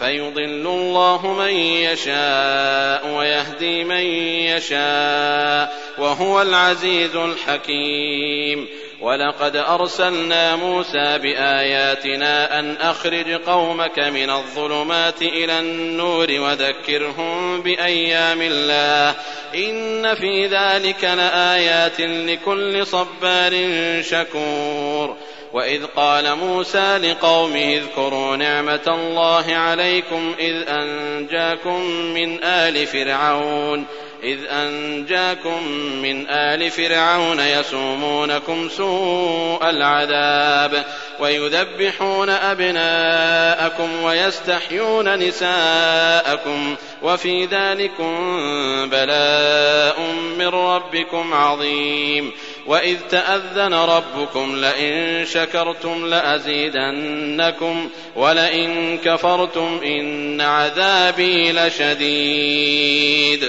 فيضل الله من يشاء ويهدي من يشاء وهو العزيز الحكيم. ولقد أرسلنا موسى بآياتنا أن أخرج قومك من الظلمات إلى النور وذكرهم بأيام الله. إن في ذلك لآيات لكل صبار شكور. وإذ قال موسى لقومه اذكروا نعمة الله عليكم إذ أنجاكم من آل فرعون إذ أنجاكم من آل فرعون يسومونكم سوء العذاب ويذبحون أبناءكم ويستحيون نساءكم وفي ذلكم بلاء من ربكم عظيم. وإذ تأذن ربكم لئن شكرتم لأزيدنكم ولئن كفرتم إن عذابي لشديد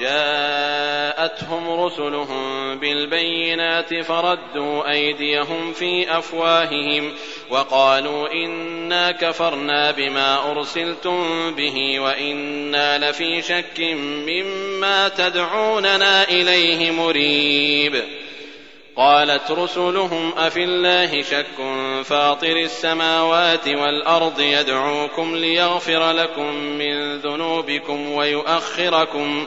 جاءتهم رسلهم بالبينات فردوا أيديهم في أفواههم وقالوا إنا كفرنا بما أرسلتم به وإنا لفي شك مما تدعوننا إليه مريب. قالت رسلهم أفي الله شك فاطر السماوات والأرض يدعوكم ليغفر لكم من ذنوبكم ويؤخركم ويؤخركم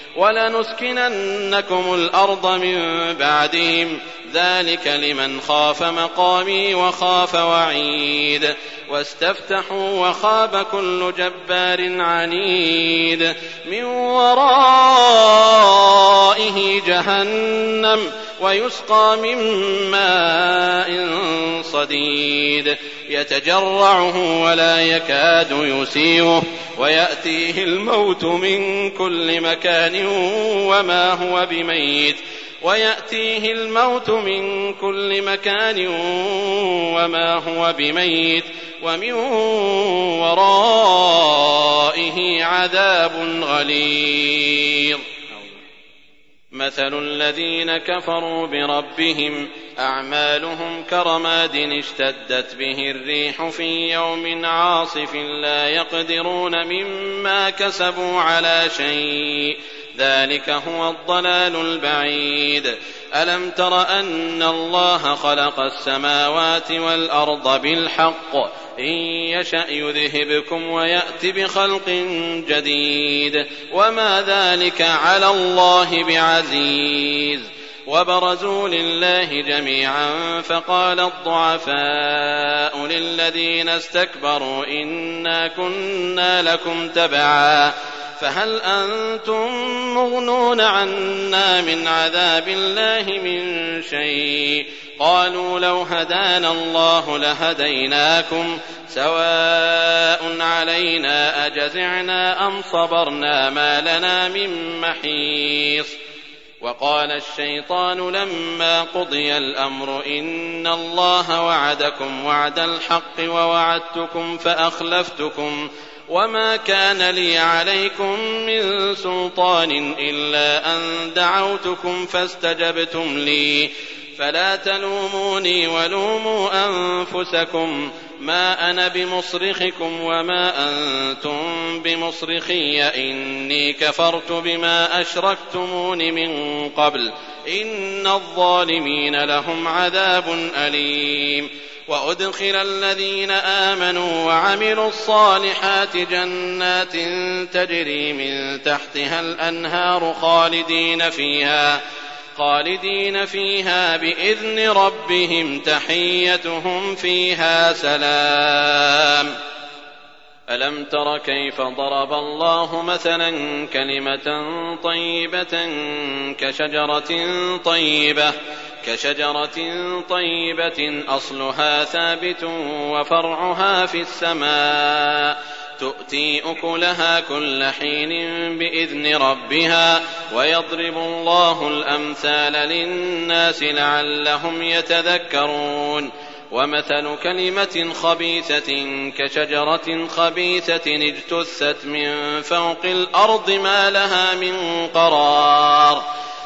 ولنسكننكم الأرض من بعدهم ذلك لمن خاف مقامي وخاف وعيد. واستفتحوا وخاب كل جبار عنيد. من ورائه جهنم ويسقى من ماء صديد. يتجرعه ولا يكاد يسيغه. ويأتيه الموت من كل مكان وما هو بميت. ويأتيه الموت من كل مكان وما هو بميت ومن ورائه عذاب غليظ. مثل الذين كفروا بربهم أعمالهم كرماد اشتدت به الريح في يوم عاصف لا يقدرون مما كسبوا على شيء. ذلك هو الضلال البعيد. ألم تر أن الله خلق السماوات والأرض بالحق؟ إن يشأ يذهبكم ويات بخلق جديد. وما ذلك على الله بعزيز. وبرزوا لله جميعا فقال الضعفاء للذين استكبروا إنا كنا لكم تبعا. فهل أنتم مغنون عنا من عذاب الله من شيء؟ قالوا لو هدانا الله لهديناكم سواء علينا أجزعنا أم صبرنا ما لنا من محيص. وقال الشيطان لما قضي الأمر إن الله وعدكم وعد الحق ووعدتكم فأخلفتكم. وما كان لي عليكم من سلطان الا ان دعوتكم فاستجبتم لي. فلا تلوموني ولوموا انفسكم. ما أنا بمصرخكم وما أنتم بمصرخي. اني كفرت بما اشركتمون من قبل. ان الظالمين لهم عذاب اليم. وأدخل الذين آمنوا وعملوا الصالحات جنات تجري من تحتها الأنهار خالدين فيها خالدين فيها بإذن ربهم تحيتهم فيها سلام. ألم تر كيف ضرب الله مثلا كلمة طيبة كشجرة طيبة كشجرة طيبة أصلها ثابت وفرعها في السماء. تؤتي أكلها كل حين بإذن ربها ويضرب الله الأمثال للناس لعلهم يتذكرون. ومثل كلمة خبيثة كشجرة خبيثة اجتثت من فوق الأرض ما لها من قرار.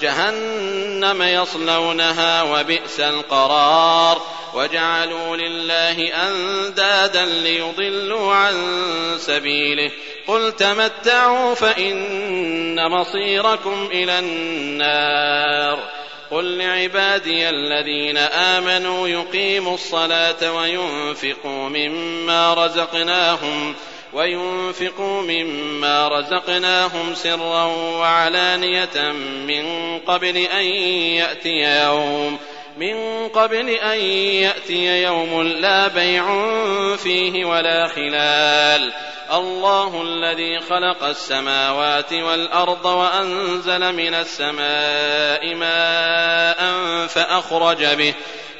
جهنم يصلونها وبئس القرار وجعلوا لله أندادا ليضلوا عن سبيله قل تمتعوا فإن مصيركم إلى النار قل لعبادي الذين آمنوا يقيموا الصلاة وينفقوا مما رزقناهم وينفقوا مما رزقناهم سرا وعلانية من قبل أن يأتي يوم من قبل أن يأتي يوم لا بيع فيه ولا خلال. الله الذي خلق السماوات والأرض وأنزل من السماء ماء فأخرج به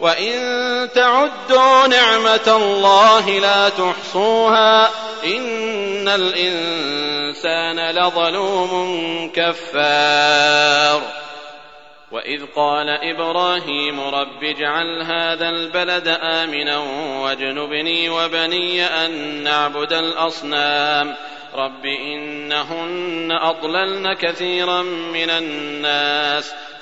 وإن تعدوا نعمة الله لا تحصوها إن الإنسان لظلوم كفار. وإذ قال إبراهيم رب اجعل هذا البلد آمنا واجنبني وبني أن نعبد الأصنام. رب إنهن أضللن كثيرا من الناس.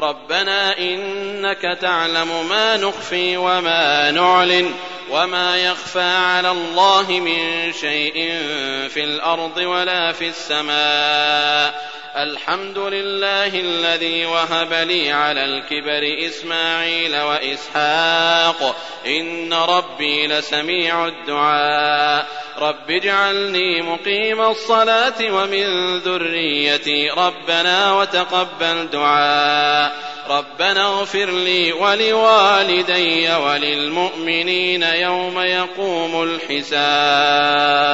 ربنا إنك تعلم ما نخفي وما نعلن وما يخفى على الله من شيء في الأرض ولا في السماء الحمد لله الذي وهب لي على الكبر إسماعيل وإسحاق. إن ربي لسميع الدعاء. رب اجعلني مقيم الصلاة ومن ذريتي. ربنا وتقبل دعاء. ربنا اغفر لي ولوالدي وللمؤمنين يوم يقوم الحساب.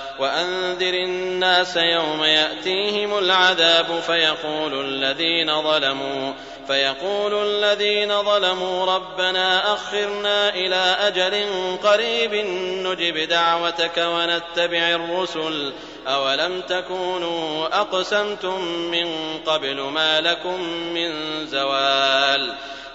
وأنذر الناس يوم يأتيهم العذاب فيقول الذين ظلموا فيقول الذين ظلموا ربنا أخرنا إلى أجل قريب نجب دعوتك ونتبع الرسل أولم تكونوا أقسمتم من قبل ما لكم من زوال؟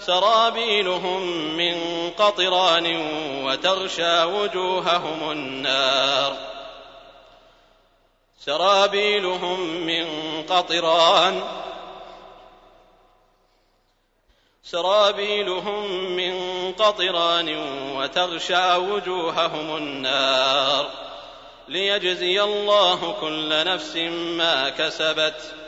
سرابيلهم من قطران وتغشى وجوههم النار. سرابيلهم من قطران سرابيلهم من قطران وتغشى وجوههم النار. ليجزي الله كل نفس ما كسبت.